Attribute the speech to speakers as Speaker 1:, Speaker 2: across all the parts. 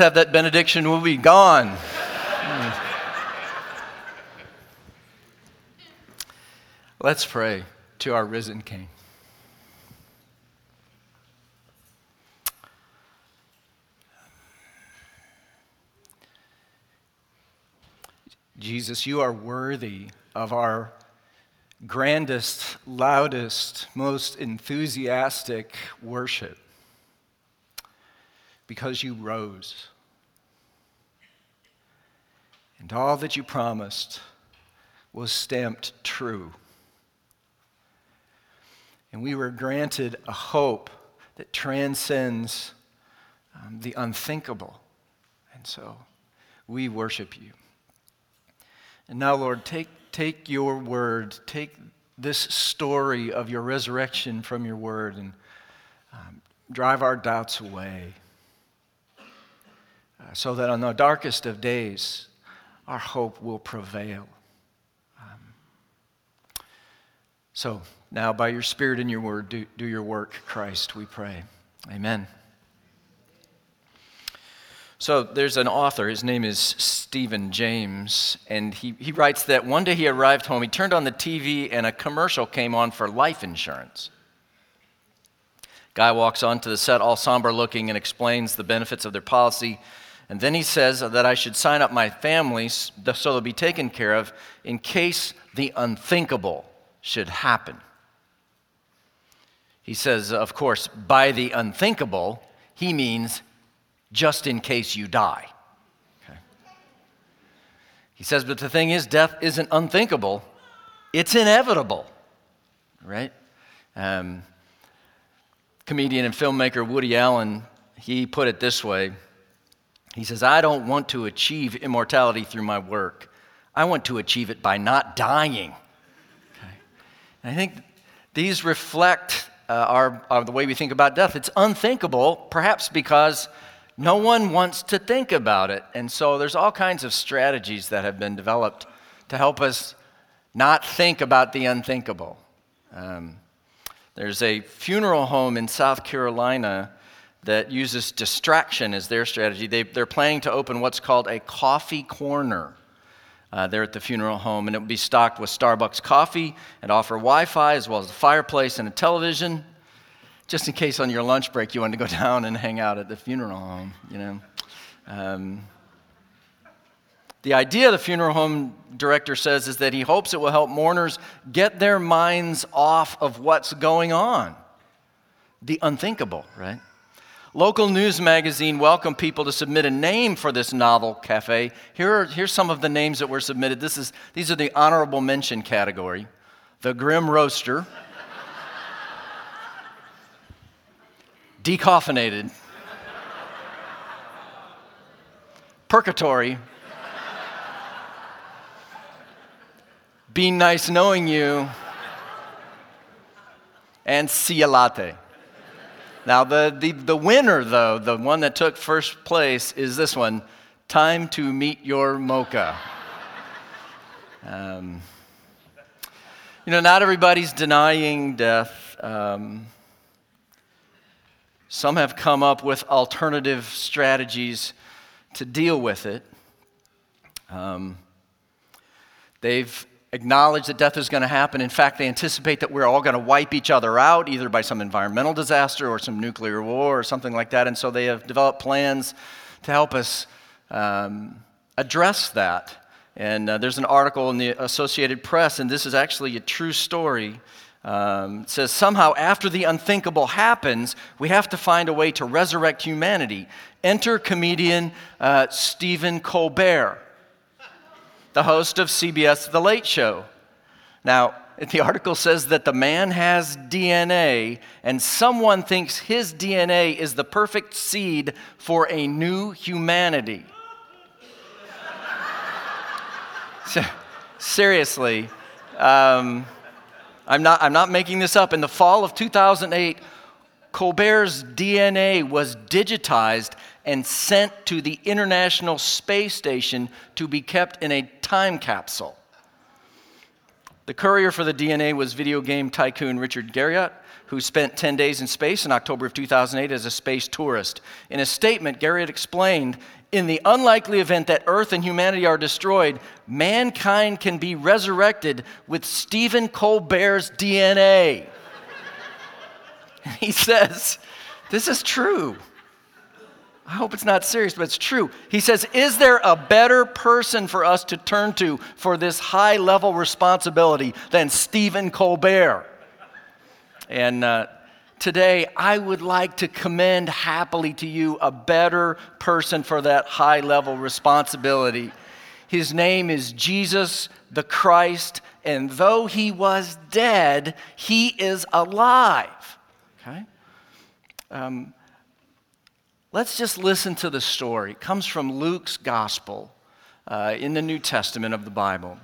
Speaker 1: have that benediction, we'll be gone. Let's pray to our risen King. Jesus, you are worthy of our grandest, loudest, most enthusiastic worship because you rose. And all that you promised was stamped true. And we were granted a hope that transcends um, the unthinkable. And so we worship you. And now, Lord, take, take your word, take this story of your resurrection from your word, and um, drive our doubts away. Uh, so that on the darkest of days, our hope will prevail. Um, so now, by your Spirit and your word, do, do your work, Christ, we pray. Amen. So there's an author, his name is Stephen James, and he, he writes that one day he arrived home, he turned on the TV, and a commercial came on for life insurance. Guy walks onto the set, all somber looking, and explains the benefits of their policy. And then he says that I should sign up my family so they'll be taken care of in case the unthinkable should happen. He says, of course, by the unthinkable, he means just in case you die. Okay. He says, but the thing is, death isn't unthinkable, it's inevitable, right? Um, comedian and filmmaker Woody Allen, he put it this way. He says, I don't want to achieve immortality through my work. I want to achieve it by not dying. Okay. I think these reflect uh, our, our, the way we think about death. It's unthinkable, perhaps because no one wants to think about it. And so there's all kinds of strategies that have been developed to help us not think about the unthinkable. Um, there's a funeral home in South Carolina that uses distraction as their strategy. They, are planning to open what's called a coffee corner. Uh, there at the funeral home, and it will be stocked with Starbucks coffee and offer Wi Fi as well as a fireplace and a television just in case on your lunch break you want to go down and hang out at the funeral home, you know. Um, the idea the funeral home director says is that he hopes it will help mourners get their minds off of what's going on. The unthinkable, right? Local news magazine welcomed people to submit a name for this novel cafe. Here are, here's some of the names that were submitted. This is, these are the honorable mention category The Grim Roaster. decaffeinated, purgatory, be nice knowing you, and see latte. Now, the, the, the winner, though, the one that took first place, is this one Time to Meet Your Mocha. Um, you know, not everybody's denying death. Um, some have come up with alternative strategies to deal with it. Um, they've acknowledged that death is going to happen. In fact, they anticipate that we're all going to wipe each other out, either by some environmental disaster or some nuclear war or something like that. And so they have developed plans to help us um, address that. And uh, there's an article in the Associated Press, and this is actually a true story um, says somehow after the unthinkable happens, we have to find a way to resurrect humanity. Enter comedian uh, Stephen Colbert, the host of CBS The Late Show. Now, the article says that the man has DNA, and someone thinks his DNA is the perfect seed for a new humanity. Seriously. Um, I'm not, I'm not making this up. In the fall of 2008, Colbert's DNA was digitized and sent to the International Space Station to be kept in a time capsule. The courier for the DNA was video game tycoon Richard Garriott, who spent 10 days in space in October of 2008 as a space tourist. In a statement, Garriott explained in the unlikely event that Earth and humanity are destroyed, mankind can be resurrected with Stephen Colbert's DNA. he says, This is true. I hope it's not serious, but it's true. He says, Is there a better person for us to turn to for this high level responsibility than Stephen Colbert? And uh, today, I would like to commend happily to you a better person for that high level responsibility. His name is Jesus the Christ, and though he was dead, he is alive. Okay? Um, Let's just listen to the story. It comes from Luke's gospel uh, in the New Testament of the Bible.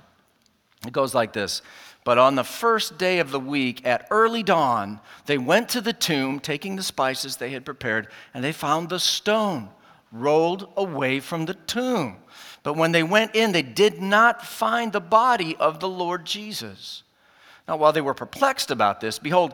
Speaker 1: It goes like this But on the first day of the week, at early dawn, they went to the tomb, taking the spices they had prepared, and they found the stone rolled away from the tomb. But when they went in, they did not find the body of the Lord Jesus. Now, while they were perplexed about this, behold,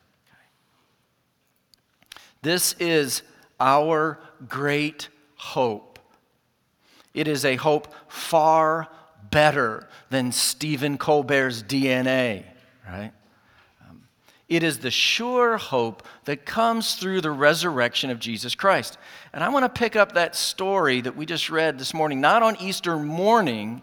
Speaker 1: This is our great hope. It is a hope far better than Stephen Colbert's DNA, right? Um, it is the sure hope that comes through the resurrection of Jesus Christ. And I want to pick up that story that we just read this morning, not on Easter morning,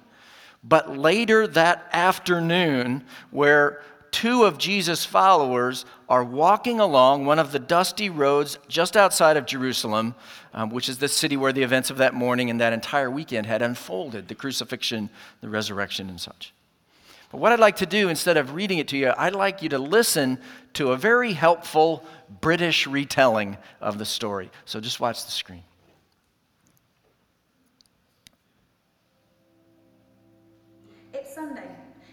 Speaker 1: but later that afternoon, where two of Jesus' followers are walking along one of the dusty roads just outside of Jerusalem, um, which is the city where the events of that morning and that entire weekend had unfolded the crucifixion, the resurrection, and such. But what I'd like to do, instead of reading it to you, I'd like you to listen to a very helpful British retelling of the story. So just watch the screen.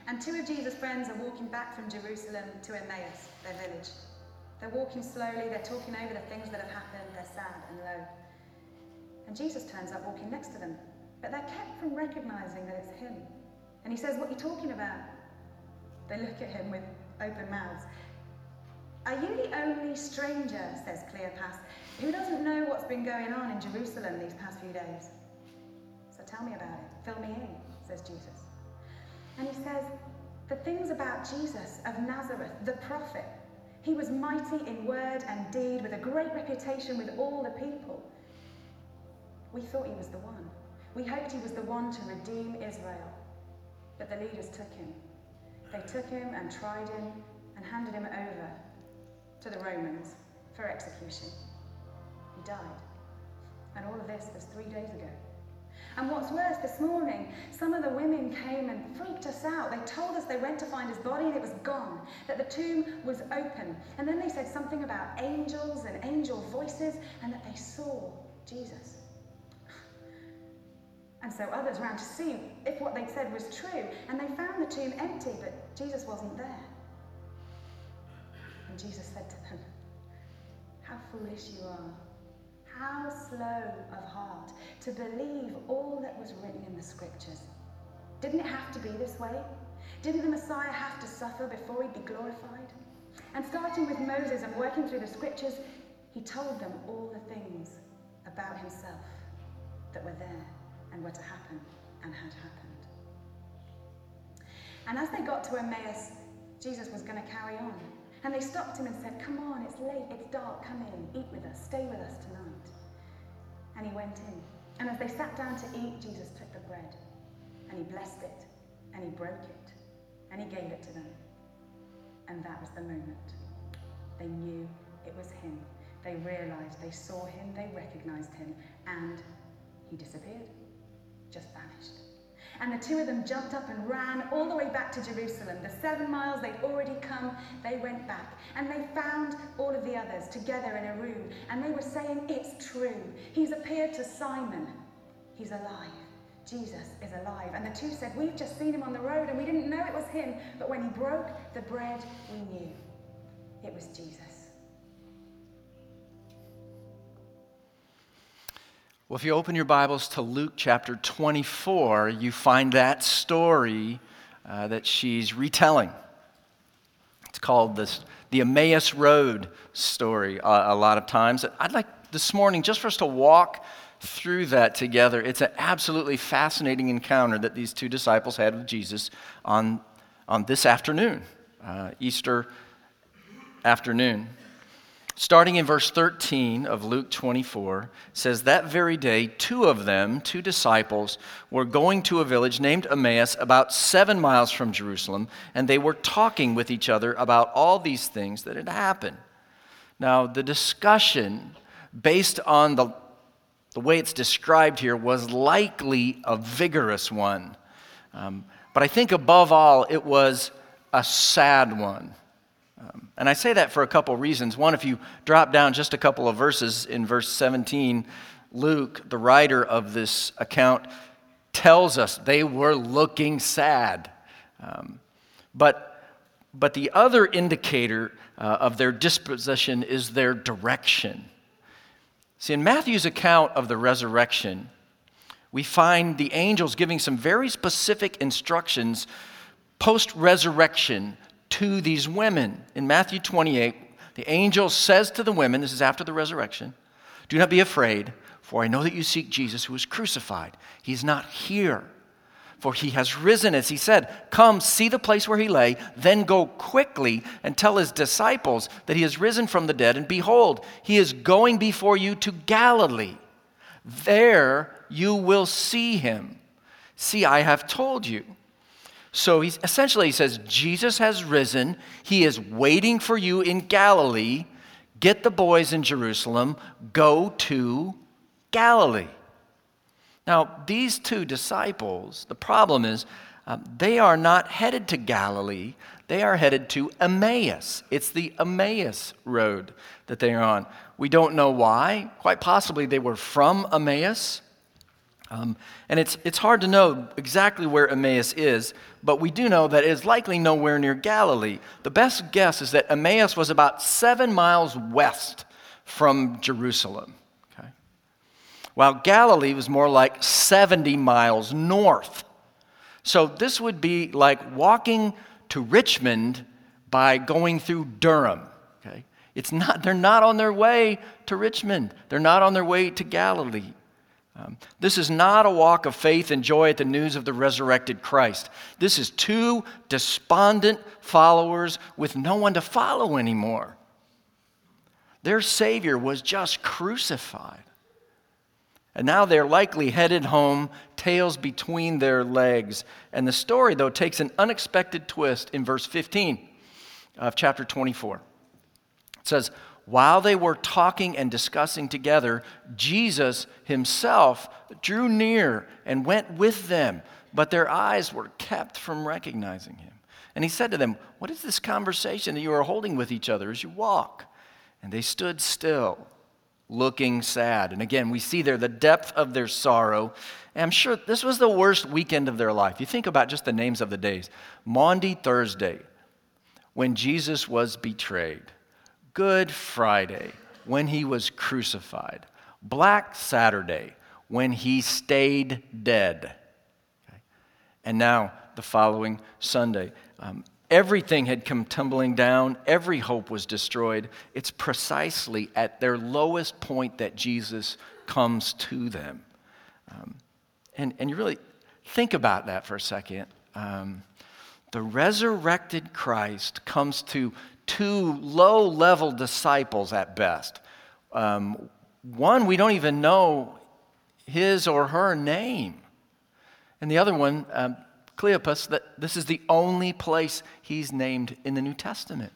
Speaker 2: And two of Jesus' friends are walking back from Jerusalem to Emmaus, their village. They're walking slowly, they're talking over the things that have happened, they're sad and low. And Jesus turns up walking next to them, but they're kept from recognizing that it's him. And he says, What are you talking about? They look at him with open mouths. Are you the only stranger, says Cleopas, who doesn't know what's been going on in Jerusalem these past few days? So tell me about it. Fill me in, says Jesus. And he says, the things about Jesus of Nazareth, the prophet. He was mighty in word and deed, with a great reputation with all the people. We thought he was the one. We hoped he was the one to redeem Israel. But the leaders took him. They took him and tried him and handed him over to the Romans for execution. He died. And all of this was three days ago. And what's worse, this morning, some of the women came and freaked us out. They told us they went to find his body and it was gone, that the tomb was open. And then they said something about angels and angel voices and that they saw Jesus. And so others ran to see if what they'd said was true. And they found the tomb empty, but Jesus wasn't there. And Jesus said to them, How foolish you are. How slow of heart to believe all that was written in the scriptures. Didn't it have to be this way? Didn't the Messiah have to suffer before he'd be glorified? And starting with Moses and working through the scriptures, he told them all the things about himself that were there and were to happen and had happened. And as they got to Emmaus, Jesus was going to carry on. And they stopped him and said, Come on, it's late, it's dark, come in, eat with us, stay with us tonight. And he went in. And as they sat down to eat, Jesus took the bread and he blessed it and he broke it and he gave it to them. And that was the moment. They knew it was him. They realized, they saw him, they recognized him, and he disappeared, just vanished. And the two of them jumped up and ran all the way back to Jerusalem. The seven miles they'd already come, they went back. And they found all of the others together in a room. And they were saying, It's true. He's appeared to Simon. He's alive. Jesus is alive. And the two said, We've just seen him on the road and we didn't know it was him. But when he broke the bread, we knew it was Jesus.
Speaker 1: Well, if you open your Bibles to Luke chapter 24, you find that story uh, that she's retelling. It's called this, the Emmaus Road story uh, a lot of times. I'd like this morning just for us to walk through that together. It's an absolutely fascinating encounter that these two disciples had with Jesus on, on this afternoon, uh, Easter afternoon. Starting in verse 13 of Luke 24, says, That very day, two of them, two disciples, were going to a village named Emmaus, about seven miles from Jerusalem, and they were talking with each other about all these things that had happened. Now, the discussion, based on the, the way it's described here, was likely a vigorous one. Um, but I think above all, it was a sad one. Um, and I say that for a couple reasons. One, if you drop down just a couple of verses in verse 17, Luke, the writer of this account, tells us they were looking sad. Um, but, but the other indicator uh, of their disposition is their direction. See, in Matthew's account of the resurrection, we find the angels giving some very specific instructions post resurrection to these women. In Matthew 28, the angel says to the women, this is after the resurrection, Do not be afraid, for I know that you seek Jesus who was crucified. He's not here, for he has risen, as he said. Come, see the place where he lay, then go quickly and tell his disciples that he has risen from the dead. And behold, he is going before you to Galilee. There you will see him. See, I have told you. So he's essentially he says, Jesus has risen. He is waiting for you in Galilee. Get the boys in Jerusalem. Go to Galilee. Now, these two disciples, the problem is uh, they are not headed to Galilee, they are headed to Emmaus. It's the Emmaus road that they are on. We don't know why. Quite possibly they were from Emmaus. Um, and it's, it's hard to know exactly where Emmaus is, but we do know that it is likely nowhere near Galilee. The best guess is that Emmaus was about seven miles west from Jerusalem. Okay? While Galilee was more like 70 miles north. So this would be like walking to Richmond by going through Durham. Okay? It's not, they're not on their way to Richmond, they're not on their way to Galilee. Um, this is not a walk of faith and joy at the news of the resurrected Christ. This is two despondent followers with no one to follow anymore. Their Savior was just crucified. And now they're likely headed home, tails between their legs. And the story, though, takes an unexpected twist in verse 15 of chapter 24. It says, while they were talking and discussing together, Jesus himself drew near and went with them, but their eyes were kept from recognizing him. And he said to them, What is this conversation that you are holding with each other as you walk? And they stood still, looking sad. And again, we see there the depth of their sorrow. And I'm sure this was the worst weekend of their life. You think about just the names of the days Maundy Thursday, when Jesus was betrayed. Good Friday, when he was crucified. Black Saturday, when he stayed dead. Okay. And now, the following Sunday. Um, everything had come tumbling down, every hope was destroyed. It's precisely at their lowest point that Jesus comes to them. Um, and, and you really think about that for a second. Um, the resurrected Christ comes to two low level disciples at best. Um, one, we don't even know his or her name. And the other one, um, Cleopas, that this is the only place he's named in the New Testament.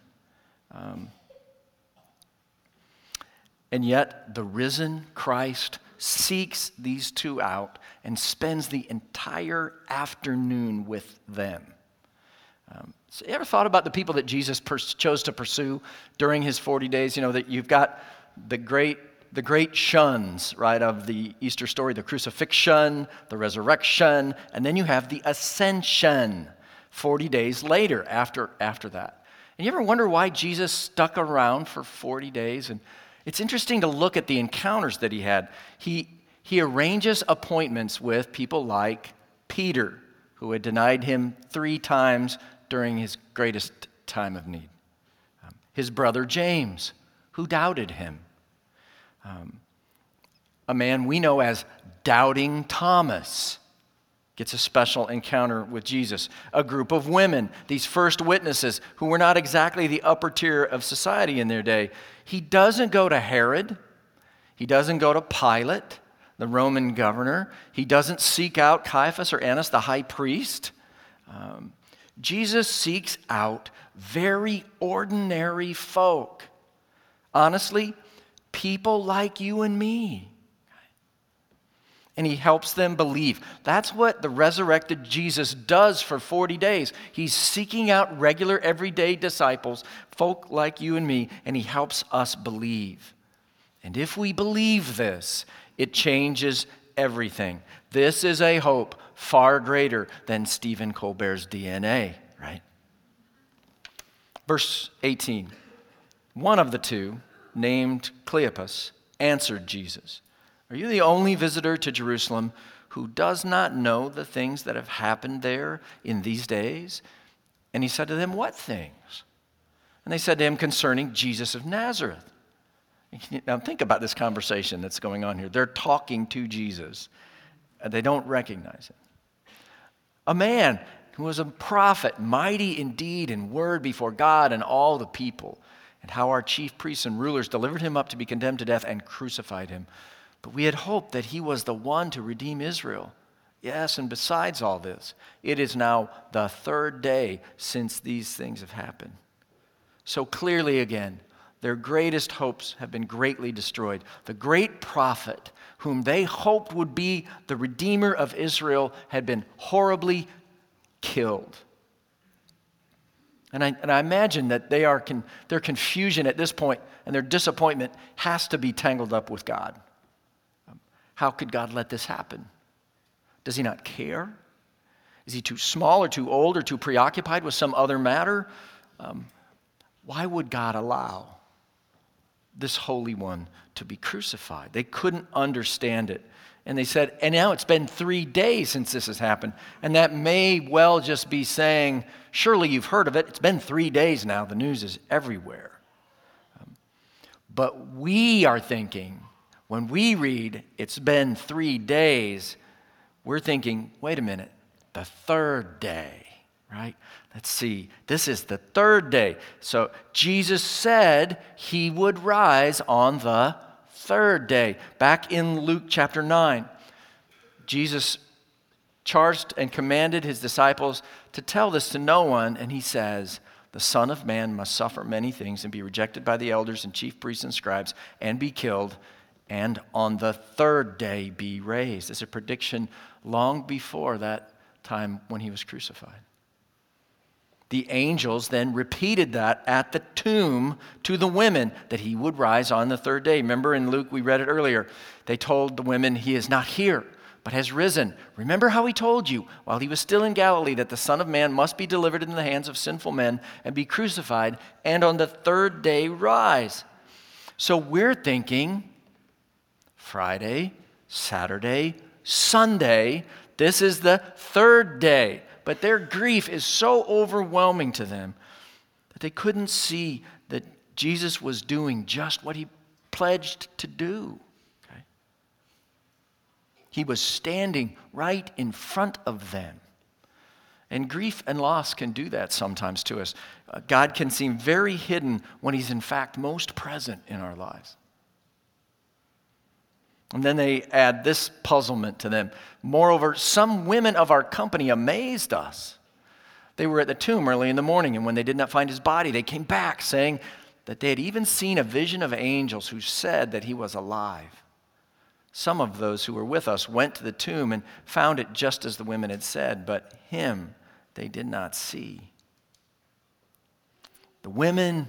Speaker 1: Um, and yet, the risen Christ seeks these two out and spends the entire afternoon with them. Um, so you ever thought about the people that Jesus pers- chose to pursue during his 40 days? You know, that you've got the great the great shuns, right, of the Easter story the crucifixion, the resurrection, and then you have the ascension 40 days later after, after that. And you ever wonder why Jesus stuck around for 40 days? And it's interesting to look at the encounters that he had. He, he arranges appointments with people like Peter, who had denied him three times during his greatest time of need, um, his brother James, who doubted him, um, a man we know as Doubting Thomas gets a special encounter with Jesus. A group of women, these first witnesses, who were not exactly the upper tier of society in their day. He doesn't go to Herod, he doesn't go to Pilate, the Roman governor, he doesn't seek out Caiaphas or Annas, the high priest. Um, Jesus seeks out very ordinary folk. Honestly, people like you and me. And he helps them believe. That's what the resurrected Jesus does for 40 days. He's seeking out regular, everyday disciples, folk like you and me, and he helps us believe. And if we believe this, it changes everything. This is a hope far greater than Stephen Colbert's DNA, right? Verse 18 One of the two, named Cleopas, answered Jesus, Are you the only visitor to Jerusalem who does not know the things that have happened there in these days? And he said to them, What things? And they said to him, Concerning Jesus of Nazareth. Now, think about this conversation that's going on here. They're talking to Jesus, they don't recognize it. A man who was a prophet, mighty indeed in word before God and all the people and how our chief priests and rulers delivered him up to be condemned to death and crucified him. But we had hoped that he was the one to redeem Israel. Yes, and besides all this, it is now the third day since these things have happened. So clearly, again, their greatest hopes have been greatly destroyed. The great prophet, whom they hoped would be the Redeemer of Israel, had been horribly killed. And I, and I imagine that they are con, their confusion at this point and their disappointment has to be tangled up with God. How could God let this happen? Does he not care? Is he too small or too old or too preoccupied with some other matter? Um, why would God allow this Holy One to be crucified? They couldn't understand it. And they said, and now it's been three days since this has happened. And that may well just be saying, surely you've heard of it. It's been three days now. The news is everywhere. Um, but we are thinking, when we read, it's been three days, we're thinking, wait a minute, the third day, right? Let's see. This is the third day. So Jesus said he would rise on the third day. Back in Luke chapter 9, Jesus charged and commanded his disciples to tell this to no one, and he says, The Son of Man must suffer many things and be rejected by the elders and chief priests and scribes and be killed, and on the third day be raised. It's a prediction long before that time when he was crucified. The angels then repeated that at the tomb to the women that he would rise on the third day. Remember in Luke, we read it earlier. They told the women, He is not here, but has risen. Remember how he told you while he was still in Galilee that the Son of Man must be delivered into the hands of sinful men and be crucified, and on the third day rise. So we're thinking Friday, Saturday, Sunday. This is the third day. But their grief is so overwhelming to them that they couldn't see that Jesus was doing just what he pledged to do. Okay? He was standing right in front of them. And grief and loss can do that sometimes to us. Uh, God can seem very hidden when He's in fact most present in our lives. And then they add this puzzlement to them. Moreover, some women of our company amazed us. They were at the tomb early in the morning, and when they did not find his body, they came back saying that they had even seen a vision of angels who said that he was alive. Some of those who were with us went to the tomb and found it just as the women had said, but him they did not see. The women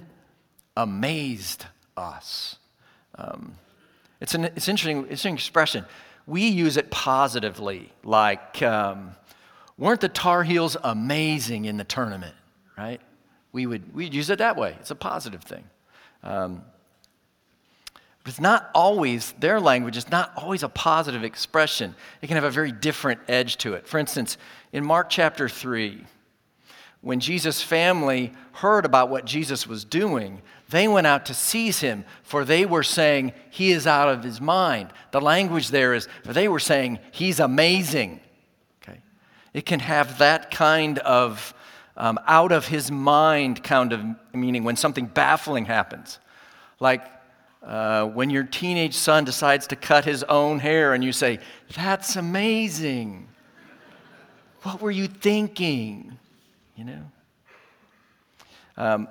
Speaker 1: amazed us. Um, it's an it's interesting, it's an expression. We use it positively, like, um, weren't the Tar Heels amazing in the tournament, right? We would we'd use it that way. It's a positive thing. Um, but it's not always, their language is not always a positive expression. It can have a very different edge to it. For instance, in Mark chapter 3, when Jesus' family heard about what Jesus was doing, they went out to seize him, for they were saying, He is out of his mind. The language there is, for they were saying, He's amazing. Okay? It can have that kind of um, out of his mind kind of meaning when something baffling happens. Like uh, when your teenage son decides to cut his own hair and you say, That's amazing. What were you thinking? You know? Um,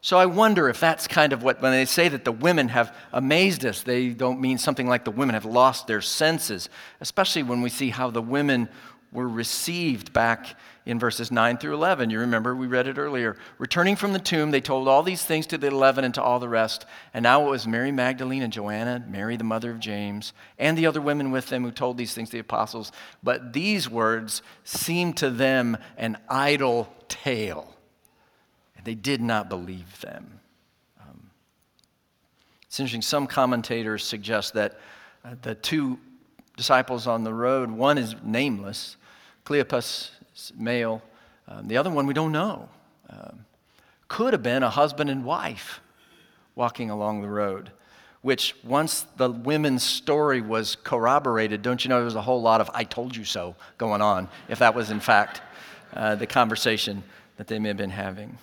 Speaker 1: so I wonder if that's kind of what, when they say that the women have amazed us, they don't mean something like the women have lost their senses, especially when we see how the women were received back in verses 9 through 11. You remember, we read it earlier. Returning from the tomb, they told all these things to the eleven and to all the rest. And now it was Mary Magdalene and Joanna, Mary, the mother of James, and the other women with them who told these things to the apostles. But these words seemed to them an idle tale, and they did not believe them. Um, it's interesting, some commentators suggest that uh, the two disciples on the road. One is nameless, Cleopas, male. Um, the other one we don't know. Um, could have been a husband and wife walking along the road, which once the women's story was corroborated, don't you know there was a whole lot of I told you so going on, if that was in fact uh, the conversation that they may have been having.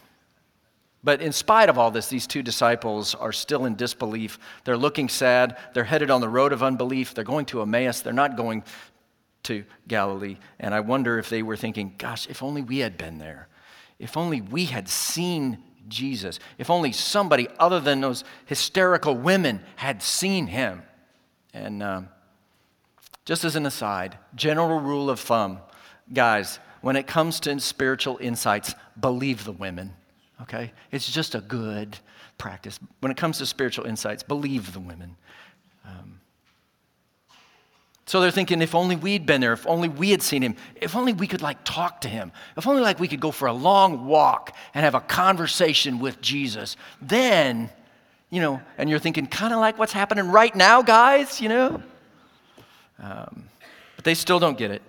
Speaker 1: But in spite of all this, these two disciples are still in disbelief. They're looking sad. They're headed on the road of unbelief. They're going to Emmaus. They're not going to Galilee. And I wonder if they were thinking, gosh, if only we had been there. If only we had seen Jesus. If only somebody other than those hysterical women had seen him. And um, just as an aside, general rule of thumb, guys, when it comes to spiritual insights, believe the women okay? It's just a good practice. When it comes to spiritual insights, believe the women. Um, so they're thinking, if only we'd been there, if only we had seen him, if only we could like talk to him, if only like we could go for a long walk and have a conversation with Jesus, then, you know, and you're thinking, kind of like what's happening right now, guys, you know? Um, but they still don't get it.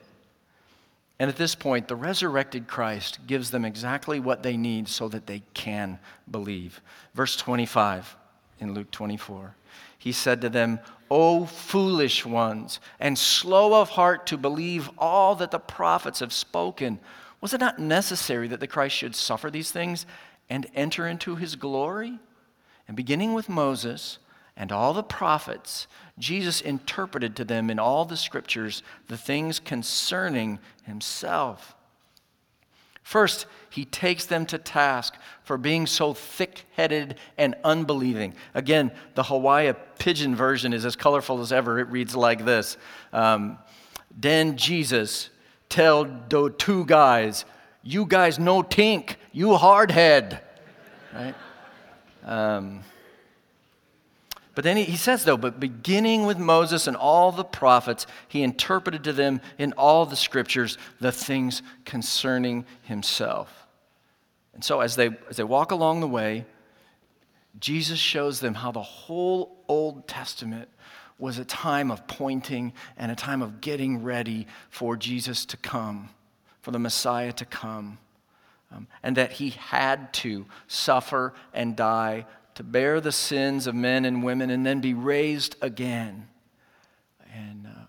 Speaker 1: And at this point, the resurrected Christ gives them exactly what they need so that they can believe. Verse 25 in Luke 24. He said to them, O foolish ones, and slow of heart to believe all that the prophets have spoken. Was it not necessary that the Christ should suffer these things and enter into his glory? And beginning with Moses, and all the prophets, Jesus interpreted to them in all the scriptures the things concerning himself. First, he takes them to task for being so thick headed and unbelieving. Again, the Hawaii pidgin version is as colorful as ever. It reads like this um, Then Jesus tell the two guys, You guys no tink, you hardhead. Right? Um, but then he, he says, though, but beginning with Moses and all the prophets, he interpreted to them in all the scriptures the things concerning himself. And so as they, as they walk along the way, Jesus shows them how the whole Old Testament was a time of pointing and a time of getting ready for Jesus to come, for the Messiah to come. Um, and that he had to suffer and die to bear the sins of men and women and then be raised again. And, uh,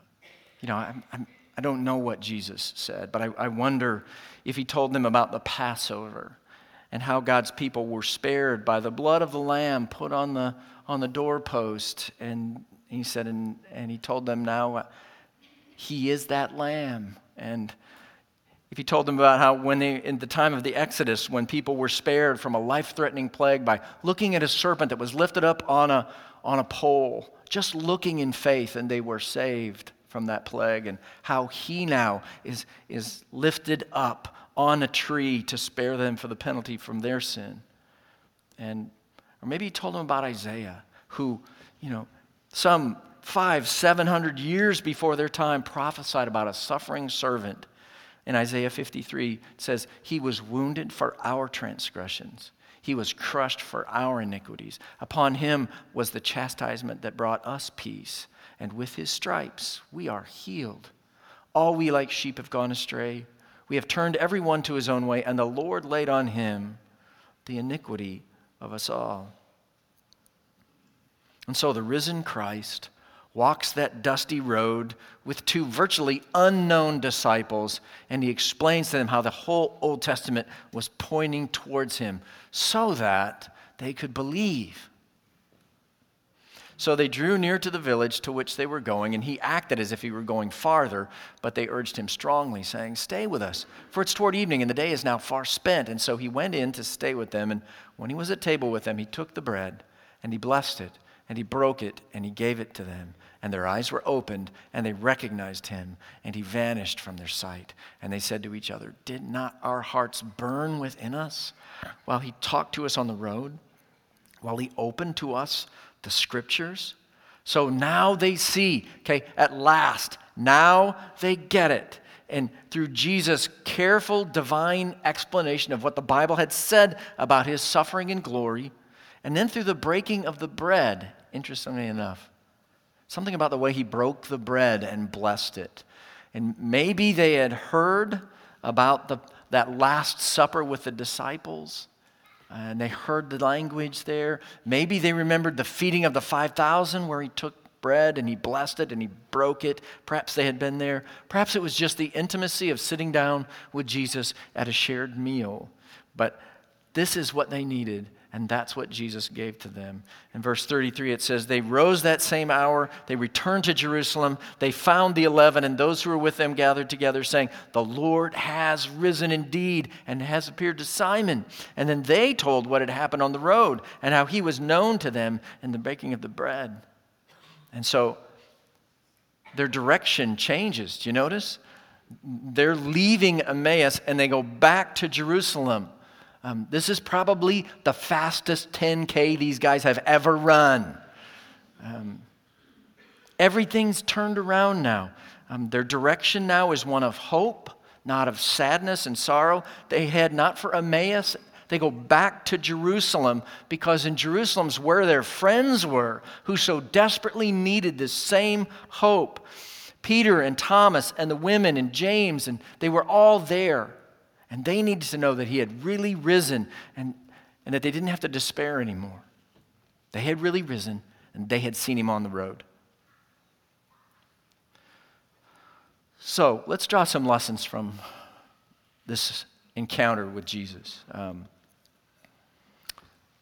Speaker 1: you know, I'm, I'm, I don't know what Jesus said, but I, I wonder if he told them about the Passover and how God's people were spared by the blood of the Lamb put on the, on the doorpost. And he said, and, and he told them now, uh, he is that Lamb. And if he told them about how when they, in the time of the Exodus, when people were spared from a life threatening plague by looking at a serpent that was lifted up on a, on a pole, just looking in faith, and they were saved from that plague, and how he now is, is lifted up on a tree to spare them for the penalty from their sin. And, or maybe he told them about Isaiah, who, you know, some five, seven hundred years before their time prophesied about a suffering servant. In Isaiah 53, it says, He was wounded for our transgressions. He was crushed for our iniquities. Upon him was the chastisement that brought us peace and with his stripes we are healed. All we like sheep have gone astray. We have turned every one to his own way, and the Lord laid on him the iniquity of us all. And so the risen Christ walks that dusty road with two virtually unknown disciples, and he explains to them how the whole Old Testament was pointing towards him so that they could believe. So they drew near to the village to which they were going, and he acted as if he were going farther, but they urged him strongly, saying, Stay with us, for it's toward evening, and the day is now far spent. And so he went in to stay with them, and when he was at table with them, he took the bread, and he blessed it, and he broke it, and he gave it to them. And their eyes were opened, and they recognized him, and he vanished from their sight. And they said to each other, Did not our hearts burn within us while he talked to us on the road, while he opened to us the scriptures. So now they see, okay, at last, now they get it. And through Jesus' careful divine explanation of what the Bible had said about his suffering and glory, and then through the breaking of the bread, interestingly enough, something about the way he broke the bread and blessed it. And maybe they had heard about the, that Last Supper with the disciples and they heard the language there. Maybe they remembered the feeding of the 5,000 where he took bread and he blessed it and he broke it. Perhaps they had been there. Perhaps it was just the intimacy of sitting down with Jesus at a shared meal. But this is what they needed and that's what Jesus gave to them. In verse 33, it says, They rose that same hour, they returned to Jerusalem, they found the eleven, and those who were with them gathered together, saying, The Lord has risen indeed and has appeared to Simon. And then they told what had happened on the road and how he was known to them in the baking of the bread. And so their direction changes. Do you notice? They're leaving Emmaus and they go back to Jerusalem. Um, this is probably the fastest 10K these guys have ever run. Um, everything's turned around now. Um, their direction now is one of hope, not of sadness and sorrow. They head not for Emmaus, they go back to Jerusalem because in Jerusalem's where their friends were who so desperately needed this same hope. Peter and Thomas and the women and James, and they were all there. And they needed to know that he had really risen and, and that they didn't have to despair anymore. They had really risen and they had seen him on the road. So let's draw some lessons from this encounter with Jesus. Um,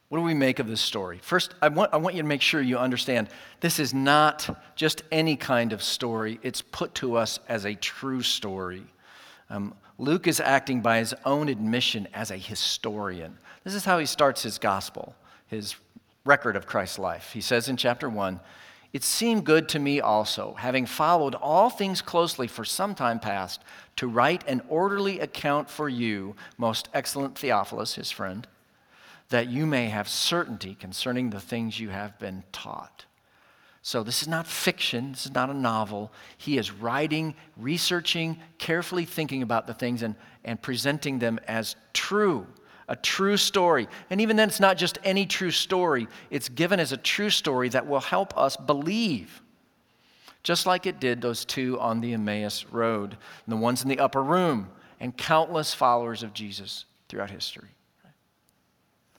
Speaker 1: what do we make of this story? First, I want, I want you to make sure you understand this is not just any kind of story, it's put to us as a true story. Um, Luke is acting by his own admission as a historian. This is how he starts his gospel, his record of Christ's life. He says in chapter 1 It seemed good to me also, having followed all things closely for some time past, to write an orderly account for you, most excellent Theophilus, his friend, that you may have certainty concerning the things you have been taught. So, this is not fiction, this is not a novel. He is writing, researching, carefully thinking about the things and, and presenting them as true, a true story. And even then, it's not just any true story, it's given as a true story that will help us believe. Just like it did those two on the Emmaus Road, and the ones in the upper room, and countless followers of Jesus throughout history.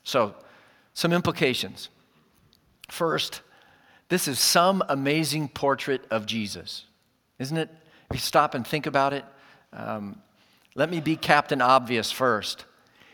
Speaker 1: So, some implications. First, this is some amazing portrait of Jesus, isn't it? If you stop and think about it, um, let me be Captain Obvious first.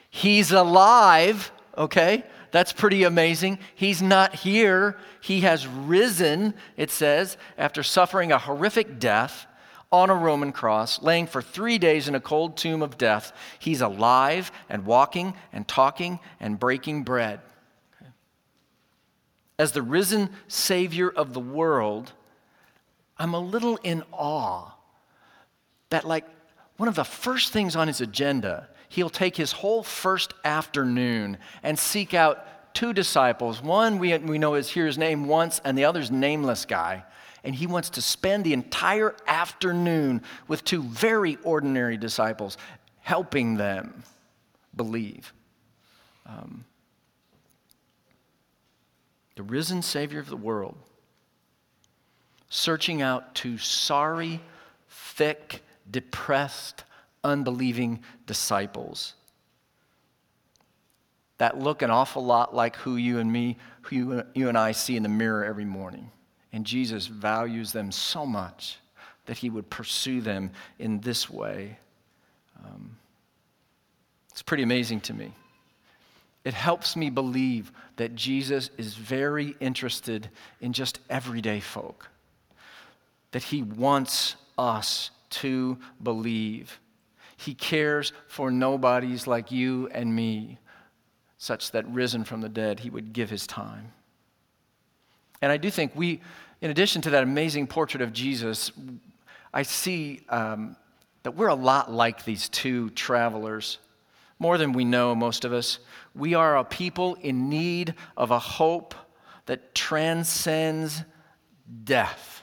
Speaker 1: He's alive, okay? That's pretty amazing. He's not here. He has risen, it says, after suffering a horrific death on a Roman cross, laying for three days in a cold tomb of death. He's alive and walking and talking and breaking bread. As the risen Savior of the world, I'm a little in awe that, like, one of the first things on his agenda he'll take his whole first afternoon and seek out two disciples. One we, we know is here his name once, and the other's nameless guy. And he wants to spend the entire afternoon with two very ordinary disciples, helping them believe. Um, the risen Savior of the world, searching out two sorry, thick, depressed, unbelieving disciples that look an awful lot like who you and me, who you, you and I see in the mirror every morning. And Jesus values them so much that he would pursue them in this way. Um, it's pretty amazing to me. It helps me believe that Jesus is very interested in just everyday folk, that he wants us to believe. He cares for nobodies like you and me, such that risen from the dead, he would give his time. And I do think we, in addition to that amazing portrait of Jesus, I see um, that we're a lot like these two travelers. More than we know, most of us. We are a people in need of a hope that transcends death.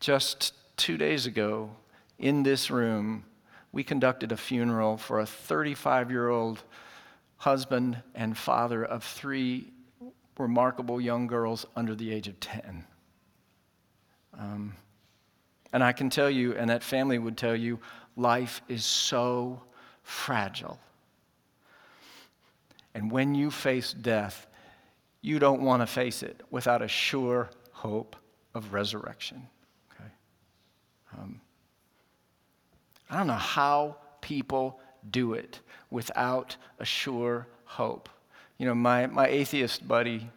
Speaker 1: Just two days ago, in this room, we conducted a funeral for a 35 year old husband and father of three remarkable young girls under the age of 10. Um, and I can tell you, and that family would tell you, life is so fragile. And when you face death, you don't want to face it without a sure hope of resurrection. Um, I don't know how people do it without a sure hope. You know, my, my atheist buddy,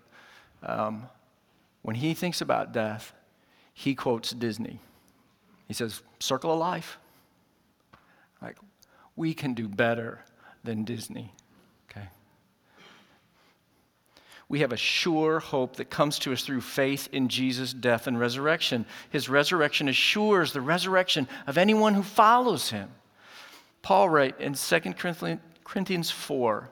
Speaker 1: um, when he thinks about death, he quotes Disney. He says, Circle of Life. We can do better than Disney. Okay? we have a sure hope that comes to us through faith in Jesus' death and resurrection. His resurrection assures the resurrection of anyone who follows him. Paul writes in 2 Corinthians 4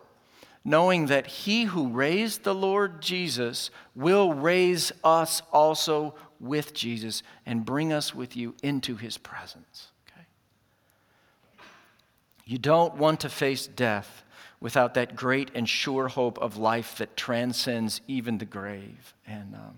Speaker 1: knowing that he who raised the Lord Jesus will raise us also with Jesus and bring us with you into his presence. You don't want to face death without that great and sure hope of life that transcends even the grave. And, um,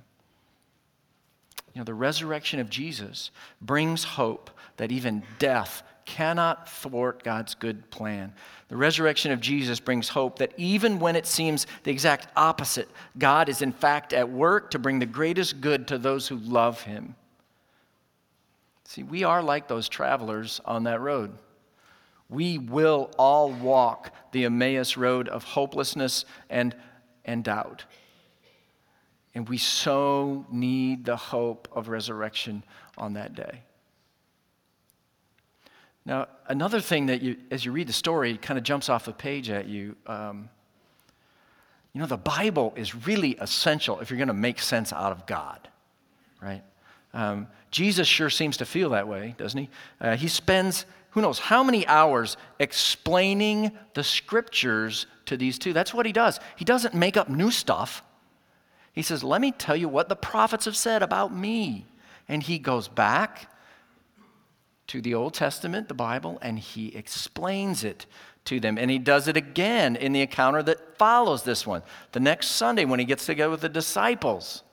Speaker 1: you know, the resurrection of Jesus brings hope that even death cannot thwart God's good plan. The resurrection of Jesus brings hope that even when it seems the exact opposite, God is in fact at work to bring the greatest good to those who love him. See, we are like those travelers on that road we will all walk the Emmaus road of hopelessness and, and doubt. And we so need the hope of resurrection on that day. Now, another thing that you, as you read the story, kind of jumps off the page at you. Um, you know, the Bible is really essential if you're going to make sense out of God, right? Um, Jesus sure seems to feel that way, doesn't he? Uh, he spends who knows how many hours explaining the scriptures to these two. That's what he does. He doesn't make up new stuff. He says, Let me tell you what the prophets have said about me. And he goes back to the Old Testament, the Bible, and he explains it to them. And he does it again in the encounter that follows this one. The next Sunday, when he gets together with the disciples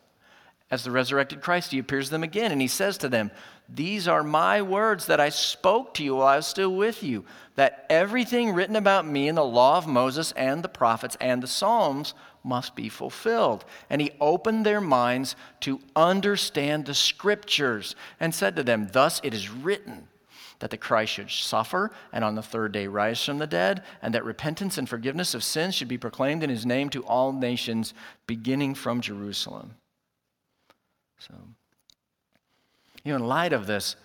Speaker 1: as the resurrected Christ, he appears to them again and he says to them, These are my words that I spoke to you while I was still with you, that everything written about me in the law of Moses and the prophets and the Psalms must be fulfilled. And he opened their minds to understand the scriptures and said to them, Thus it is written that the Christ should suffer and on the third day rise from the dead, and that repentance and forgiveness of sins should be proclaimed in his name to all nations, beginning from Jerusalem. So, you know, in light of this,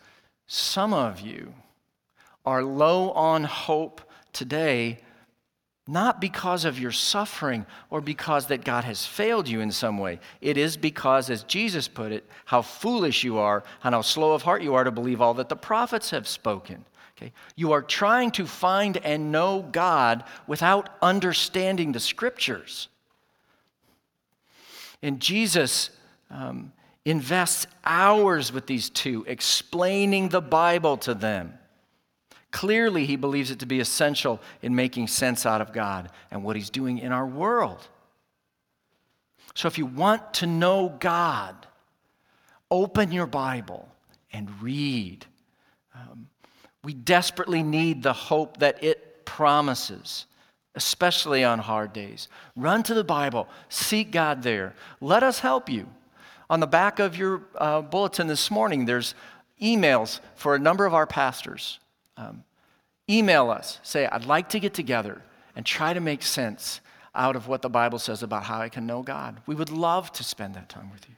Speaker 1: some of you are low on hope today not because of your suffering or because that God has failed you in some way. It is because, as Jesus put it, how foolish you are and how slow of heart you are to believe all that the prophets have spoken. Okay? You are trying to find and know God without understanding the scriptures. And Jesus um, invests hours with these two, explaining the Bible to them. Clearly, he believes it to be essential in making sense out of God and what he's doing in our world. So, if you want to know God, open your Bible and read. Um, we desperately need the hope that it promises, especially on hard days. Run to the Bible, seek God there. Let us help you. On the back of your uh, bulletin this morning, there's emails for a number of our pastors. Um, email us, say, I'd like to get together and try to make sense out of what the Bible says about how I can know God. We would love to spend that time with you.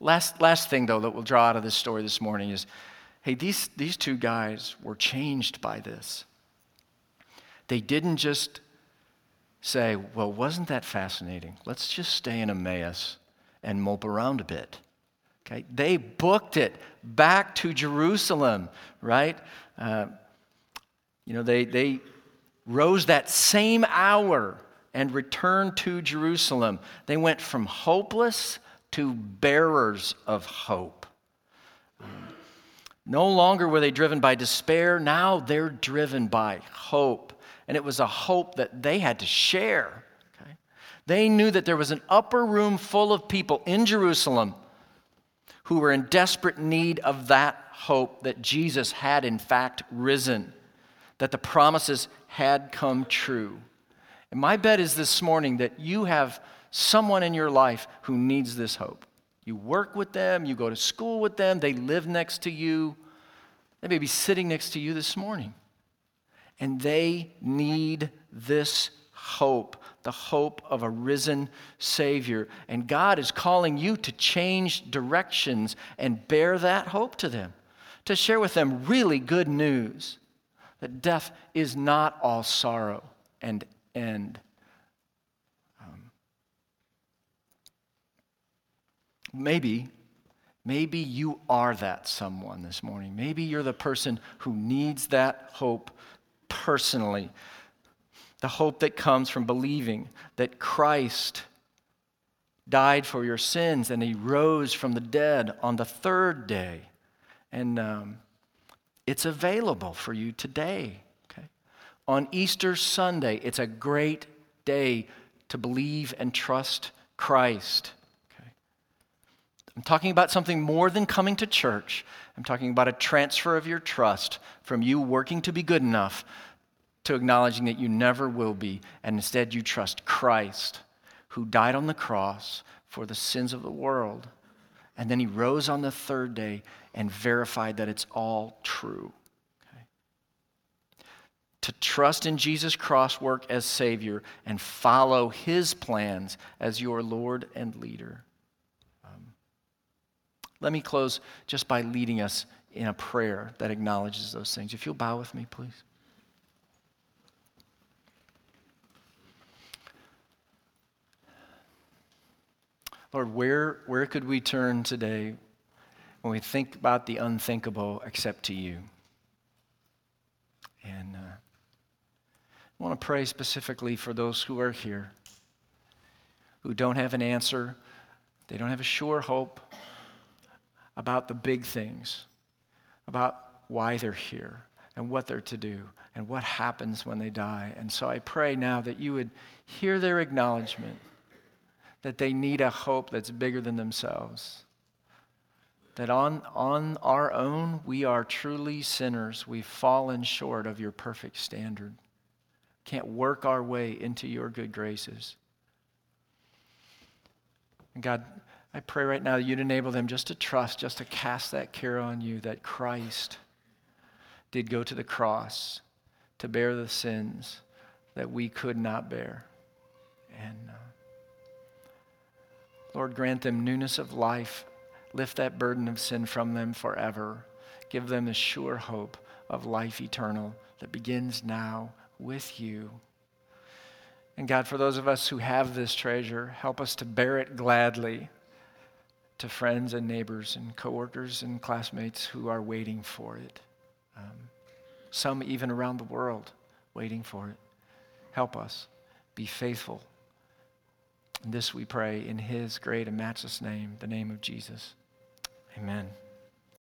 Speaker 1: Last, last thing, though, that we'll draw out of this story this morning is hey, these, these two guys were changed by this. They didn't just say, well, wasn't that fascinating? Let's just stay in Emmaus and mope around a bit. Okay? They booked it back to Jerusalem, right? Uh, you know, they, they rose that same hour and returned to Jerusalem. They went from hopeless to bearers of hope. no longer were they driven by despair, now they're driven by hope. And it was a hope that they had to share. Okay? They knew that there was an upper room full of people in Jerusalem who were in desperate need of that hope that Jesus had, in fact, risen, that the promises had come true. And my bet is this morning that you have someone in your life who needs this hope. You work with them, you go to school with them, they live next to you, they may be sitting next to you this morning. And they need this hope the hope of a risen Savior. And God is calling you to change directions and bear that hope to them, to share with them really good news that death is not all sorrow and end. Um, maybe. Maybe you are that someone this morning. Maybe you're the person who needs that hope personally the hope that comes from believing that Christ died for your sins and he rose from the dead on the third day. And um, it's available for you today. Okay? On Easter Sunday, it's a great day to believe and trust Christ. I'm talking about something more than coming to church. I'm talking about a transfer of your trust from you working to be good enough to acknowledging that you never will be, and instead you trust Christ, who died on the cross for the sins of the world. And then he rose on the third day and verified that it's all true. Okay? To trust in Jesus' cross work as Savior and follow his plans as your Lord and leader. Let me close just by leading us in a prayer that acknowledges those things. If you'll bow with me, please. Lord, where, where could we turn today when we think about the unthinkable except to you? And uh, I want to pray specifically for those who are here who don't have an answer, they don't have a sure hope about the big things, about why they're here and what they're to do and what happens when they die. And so I pray now that you would hear their acknowledgement that they need a hope that's bigger than themselves. That on, on our own, we are truly sinners. We've fallen short of your perfect standard. can't work our way into your good graces. And God, I pray right now that you'd enable them just to trust, just to cast that care on you that Christ did go to the cross to bear the sins that we could not bear. And uh, Lord, grant them newness of life. Lift that burden of sin from them forever. Give them a sure hope of life eternal that begins now with you. And God, for those of us who have this treasure, help us to bear it gladly to friends and neighbors and coworkers and classmates who are waiting for it. Um, some even around the world waiting for it. Help us be faithful. This we pray in his great and matchless name, the name of Jesus. Amen.